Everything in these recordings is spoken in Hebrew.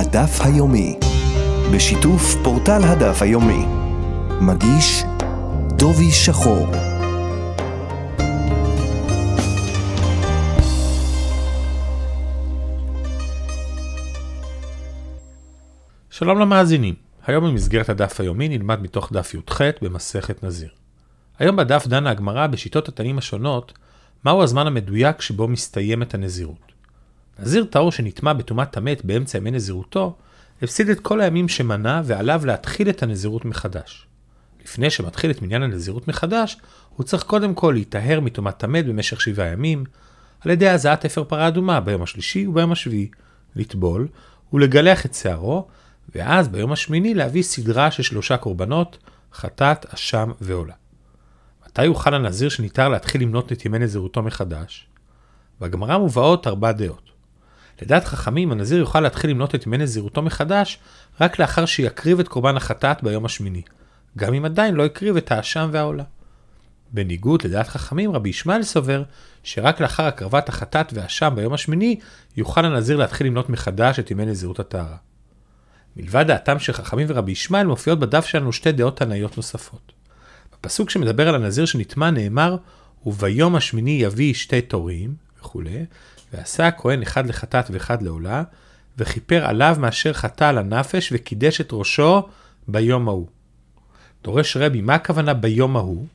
הדף היומי, בשיתוף פורטל הדף היומי. מגיש דובי שחור. שלום למאזינים, היום במסגרת הדף היומי נלמד מתוך דף י"ח במסכת נזיר. היום בדף דנה הגמרא בשיטות התנים השונות, מהו הזמן המדויק שבו מסתיימת הנזירות. נזיר טהור שנטמע בטומאת המת באמצע ימי נזירותו, הפסיד את כל הימים שמנה ועליו להתחיל את הנזירות מחדש. לפני שמתחיל את מניין הנזירות מחדש, הוא צריך קודם כל להיטהר מטומאת המת במשך שבעה ימים, על ידי הזעת אפר פרה אדומה ביום השלישי וביום השביעי, לטבול ולגלח את שערו, ואז ביום השמיני להביא סדרה של שלושה קורבנות, חטאת, אשם ועולה. מתי יוכל הנזיר שניתר להתחיל למנות את ימי נזירותו מחדש? בגמרא מובאות ארבע דעות. לדעת חכמים, הנזיר יוכל להתחיל למנות את ימי נזירותו מחדש רק לאחר שיקריב את קורבן החטאת ביום השמיני, גם אם עדיין לא הקריב את האשם והעולה. בניגוד לדעת חכמים, רבי ישמעאל סובר שרק לאחר הקרבת החטאת והאשם ביום השמיני, יוכל הנזיר להתחיל למנות מחדש את ימי נזירות הטהרה. מלבד דעתם של חכמים ורבי ישמעאל מופיעות בדף שלנו שתי דעות תנאיות נוספות. בפסוק שמדבר על הנזיר שנטמע נאמר, וביום השמיני יביא שתי תורים, וכולי, ועשה הכהן אחד לחטאת ואחד לעולה, וכיפר עליו מאשר חטא על הנפש וקידש את ראשו ביום ההוא. דורש רבי, מה הכוונה ביום ההוא?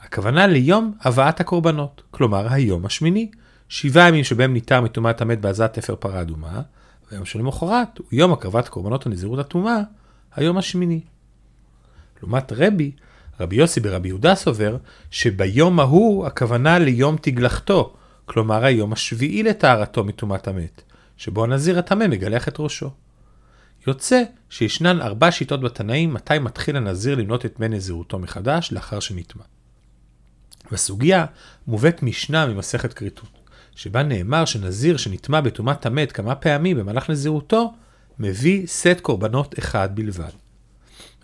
הכוונה ליום הבאת הקורבנות, כלומר היום השמיני, שבעה ימים שבהם ניתר מטומאת המת בעזת תפר פרה אדומה, והיום שלמחרת הוא יום הקרבת קורבנות הנזירות הטומאה, היום השמיני. לעומת רבי, רבי יוסי ברבי יהודה סובר שביום ההוא הכוונה ליום תגלחתו, כלומר היום השביעי לטהרתו מטומאת המת, שבו הנזיר הטמא מגלח את ראשו. יוצא שישנן ארבע שיטות בתנאים מתי מתחיל הנזיר למנות את מי נזירותו מחדש לאחר שנטמע. בסוגיה מובאת משנה ממסכת כריתות, שבה נאמר שנזיר שנטמע בטומאת המת כמה פעמים במהלך נזירותו, מביא סט קורבנות אחד בלבד.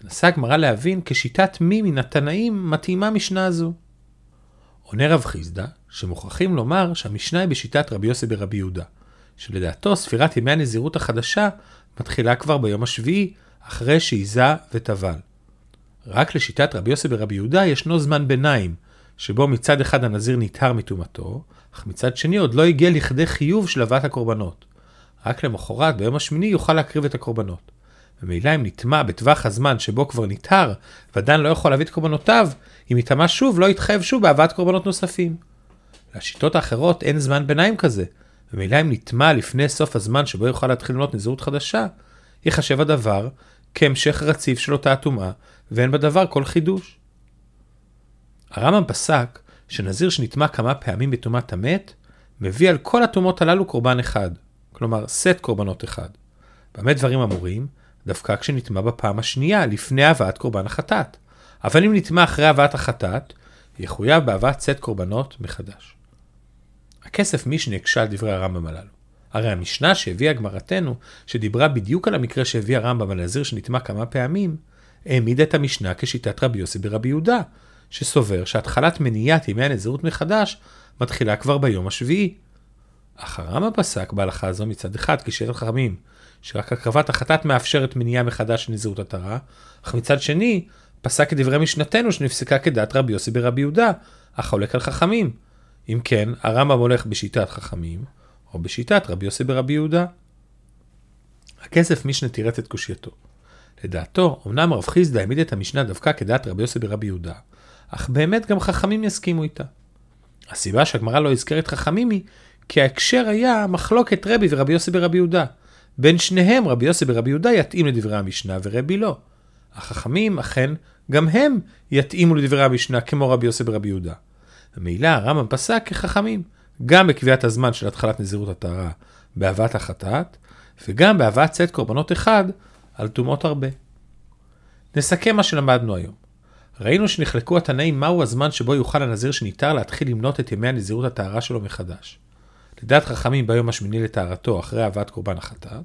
מנסה הגמרא להבין כשיטת מי מן התנאים מתאימה משנה זו. עונה רב חיסדא, שמוכרחים לומר שהמשנה היא בשיטת רבי יוסי ברבי יהודה, שלדעתו ספירת ימי הנזירות החדשה מתחילה כבר ביום השביעי, אחרי שעיזה וטבל. רק לשיטת רבי יוסי ברבי יהודה ישנו זמן ביניים, שבו מצד אחד הנזיר נטהר מטומאתו, אך מצד שני עוד לא הגיע לכדי חיוב של הבאת הקורבנות. רק למחרת, ביום השמיני, יוכל להקריב את הקורבנות. ממילא אם נטמע בטווח הזמן שבו כבר נטהר, ועדיין לא יכול להביא את קורבנותיו, אם יטמע שוב, לא יתחייב שוב בהבאת קורבנות נוספים. לשיטות האחרות אין זמן ביניים כזה, ומילא אם נטמע לפני סוף הזמן שבו יוכל להתחיל למנות נזירות חדשה, ייחשב הדבר כהמשך רציף של אותה הטומאה, ואין בדבר כל חידוש. הרמב"ם פסק שנזיר שנטמע כמה פעמים בטומאת המת, מביא על כל הטומאות הללו קורבן אחד, כלומר סט קורבנות אחד. במה דברים אמורים? דווקא כשנטמע בפעם השנייה, לפני הבאת קורבן החטאת. אבל אם נטמע אחרי הבאת החטאת, יחויב בהבאת סט קורבנות מחדש. הכסף משנה הקשה על דברי הרמב"ם הללו. הרי המשנה שהביאה גמרתנו, שדיברה בדיוק על המקרה שהביא הרמב"ם על נזיר שנטמע כמה פעמים, העמידה את המשנה כשיטת רבי יוסי ברבי יהודה, שסובר שהתחלת מניעת ימי הנזירות מחדש מתחילה כבר ביום השביעי. אך הרמב"ם פסק בהלכה הזו מצד אחד כשירת חכמים, שרק הקרבת החטאת מאפשרת מניעה מחדש של נזירות עטרה, אך מצד שני, פסק את דברי משנתנו שנפסקה כדת רבי יוסי ברבי יהודה, אך חולק על חכמים. אם כן, הרמב"ם הולך בשיטת חכמים, או בשיטת רבי יוסי ברבי יהודה. הכסף משנה תירץ את קושייתו. לדעתו, אמנם רב חיסדא העמיד את המשנה דווקא כדעת רבי יוסי ברבי יהודה, אך באמת גם חכמים יסכימו איתה. הסיבה שהגמרא לא הזכרת חכמים היא, כי ההקשר היה מחלוקת רבי ורבי יוסי ברבי יהודה. בין שניהם רבי יוסי ברבי יהודה יתאים לדברי המשנה ורבי לא. החכמים אכן, גם הם יתאימו לדברי המשנה כמו רבי יוסי ברבי יהודה. ומילא הרמב"ם פסק כחכמים, גם בקביעת הזמן של התחלת נזירות הטהרה בהבאת החטאת, וגם בהבאת צאת קורבנות אחד על טומאות הרבה. נסכם מה שלמדנו היום. ראינו שנחלקו התנאים מהו הזמן שבו יוכל הנזיר שניתר להתחיל למנות את ימי הנזירות הטהרה שלו מחדש. לדעת חכמים ביום השמיני לטהרתו אחרי הבאת קורבן החטאת,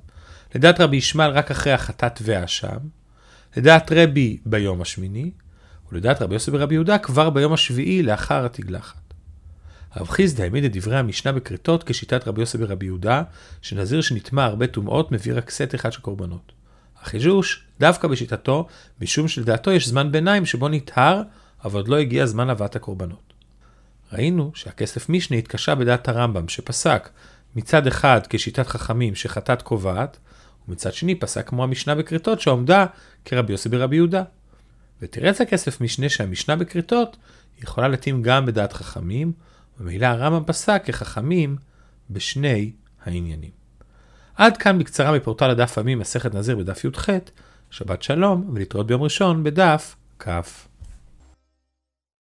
לדעת רבי ישמעאל רק אחרי החטאת והאשם, לדעת רבי ביום השמיני, ולדעת רבי יוסף ורבי יהודה כבר ביום השביעי לאחר התגלחת. הרב חיסדא העמיד את דברי המשנה בכריתות כשיטת רבי יוסי ברבי יהודה, שנזיר שנטמע הרבה טומאות מביא רק סט אחד של קורבנות. החידוש דווקא בשיטתו, משום שלדעתו יש זמן ביניים שבו נטהר, אבל עוד לא הגיע זמן הבאת הקורבנות. ראינו שהכסף משנה התקשה בדעת הרמב"ם, שפסק מצד אחד כשיטת חכמים שחטאת קובעת, ומצד שני פסק כמו המשנה בכריתות שעומדה כרבי יוסי ברבי יהודה. את הכסף משנה שהמשנה בכריתות יכולה להתאים גם בדעת חכמים, וממילא הרמב"ם פסק כחכמים בשני העניינים. עד כאן בקצרה מפורטל הדף עמי מסכת נזיר בדף י"ח, שבת שלום ולהתראות ביום ראשון בדף כ'.